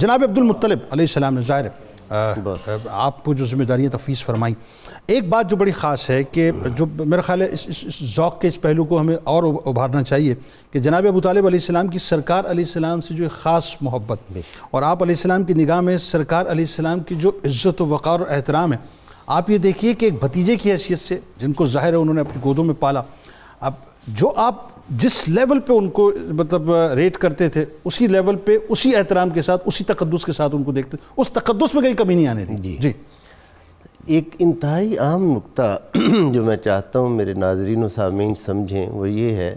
جناب عبد المطلب علیہ السلام نے ظاہر آپ کو جو ذمہ داریاں تفیز فرمائیں۔ ایک بات جو بڑی خاص ہے کہ جو میرا خیال ہے اس ذوق کے اس پہلو کو ہمیں اور ابھارنا چاہیے کہ جناب ابو طالب علیہ السلام کی سرکار علیہ السلام سے جو ایک خاص محبت اور آپ علیہ السلام کی نگاہ میں سرکار علیہ السلام کی جو عزت و وقار اور احترام ہے آپ یہ دیکھیے کہ ایک بھتیجے کی حیثیت سے جن کو ظاہر ہے انہوں نے اپنی گودوں میں پالا۔ اب جو آپ جس لیول پہ ان کو مطلب ریٹ کرتے تھے اسی لیول پہ اسی احترام کے ساتھ اسی تقدس کے ساتھ ان کو دیکھتے اس تقدس میں کہیں کمی نہیں آنے دی جی۔ جی۔ ایک انتہائی عام نقطہ جو میں چاہتا ہوں میرے ناظرین و سامعین سمجھیں وہ یہ ہے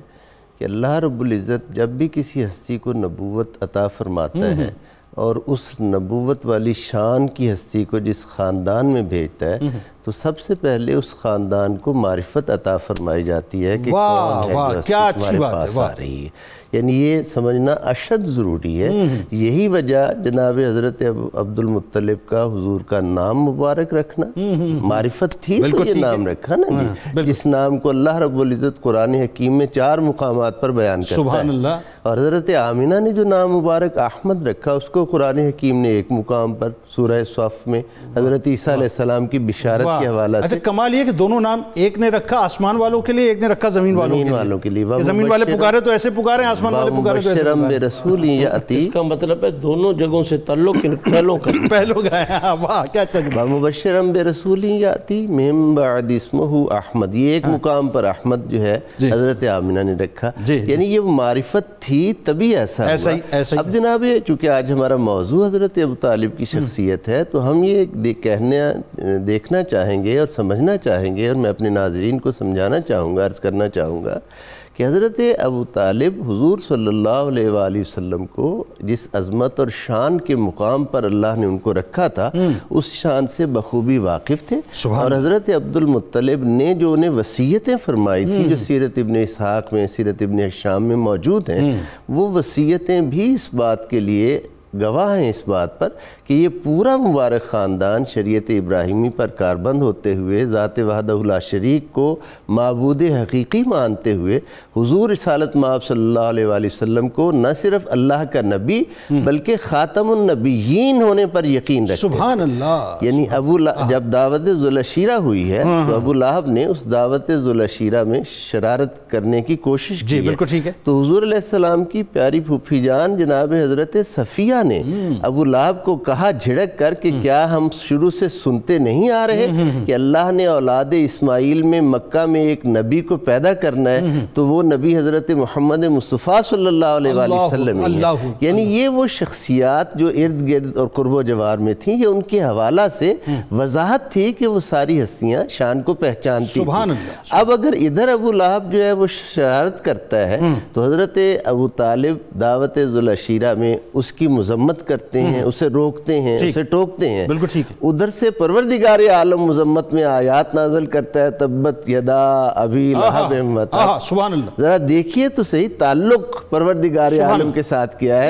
کہ اللہ رب العزت جب بھی کسی ہستی کو نبوت عطا فرماتا ہے اور اس نبوت والی شان کی ہستی کو جس خاندان میں بھیجتا ہے تو سب سے پہلے اس خاندان کو معرفت عطا فرمائی جاتی ہے کہ کون ہے جو ہستی تمہارے پاس آ رہی ہے۔ یعنی یہ سمجھنا اشد ضروری ہے۔ یہی وجہ جناب حضرت عبد المطلب کا حضور کا نام مبارک رکھنا۔ معرفت تھی تو یہ نام رکھا نا جی۔ اس نام کو اللہ رب العزت قرآن حکیم میں چار مقامات پر بیان کرتا ہے۔ اور حضرت آمینہ نے جو نام مبارک احمد رکھا اس کو قرآن حکیم نے ایک مقام پر سورہ صف میں حضرت عیسیٰ علیہ السلام کی بشارت کے حوالہ اچھا، سے۔ کمال یہ کہ دونوں نام ایک نے رکھا آسمان والوں کے لیے ایک نے رکھا زمین والوں کے لیے۔ زمین والے پکارے تو ایسے پکارے آسمان والے پکارے تو ایسے پکارے۔ رسول اس کا مطلب ہے دونوں جگہوں سے تعلق ان پہلوں کا۔ پہلوں کا ہے۔ ہاں، واہ کیا چک مبشرم برسول یعطی من بعد اسمہ احمد۔ یہ ایک مقام پر احمد جو ہے جی۔ حضرت آمینہ نے رکھا۔ جی، جی۔ یعنی یہ معرفت تھی تبھی ایسا ہوا۔ اب جناب چونکہ آج ہمارا موضوع حضرت ابو طالب کی شخصیت ہے تو ہم یہ کہنے دیکھنا چاہیں گے اور سمجھنا چاہیں گے اور میں اپنے ناظرین کو سمجھانا چاہوں گا عرض کرنا چاہوں گا کہ حضرت ابو طالب حضور صلی اللہ علیہ وآلہ وسلم کو جس عظمت اور شان کے مقام پر اللہ نے ان کو رکھا تھا اس شان سے بخوبی واقف تھے۔ اور حضرت عبد المطلب نے جو انہیں وسیعتیں فرمائی تھی جو سیرت ابن اسحاق میں سیرت ابن شام میں موجود ہیں وہ وسیعتیں بھی اس بات کے لیے گواہ ہیں اس بات پر کہ یہ پورا مبارک خاندان شریعت ابراہیمی پر کاربند ہوتے ہوئے ذات وحدہ اللہ شریک کو معبود حقیقی مانتے ہوئے حضور رسالت مآب صلی اللہ علیہ وآلہ وسلم کو نہ صرف اللہ کا نبی بلکہ خاتم النبیین ہونے پر یقین رکھتے سبحان اللہ. یعنی ابو جب دعوت ذوالشیرہ ہوئی ہے ہاں، تو ہاں۔ ابو لہب نے اس دعوت ذوالشیرہ میں شرارت کرنے کی کوشش جی، کی ہے. تو حضور علیہ السلام کی پیاری پھوپھی جان جناب حضرت صفیہ نے۔ ابو لہب کو کہا جھڑک کر کہ کیا ہم شروع سے سنتے نہیں آ رہے کہ اللہ نے اولاد اسماعیل میں مکہ میں ایک نبی کو پیدا کرنا ہے؟ تو وہ نبی حضرت محمد مصطفیٰ صلی اللہ علیہ وآلہ وسلم یعنی یہ وہ شخصیات جو ارد گرد اور قرب و جوار میں تھیں یہ ان کے حوالہ سے وضاحت تھی کہ وہ ساری ہستیاں شان کو پہچانتی اب اگر ادھر ابو لہب جو ہے وہ شرارت کرتا ہے تو حضرت ابو طالب دعوت ذوالعشیرہ میں اس کی مذمت کرتے ہیں اسے روکتے ہیں اسے ٹوکتے ہیں۔ ادھر سے پروردگار عالم مذمت میں آیات نازل کرتا ہے تبت یدا ابھی لہب سبحان اللہ۔ ذرا دیکھیے تو صحیح تعلق پروردگار عالم کے ساتھ کیا ہے۔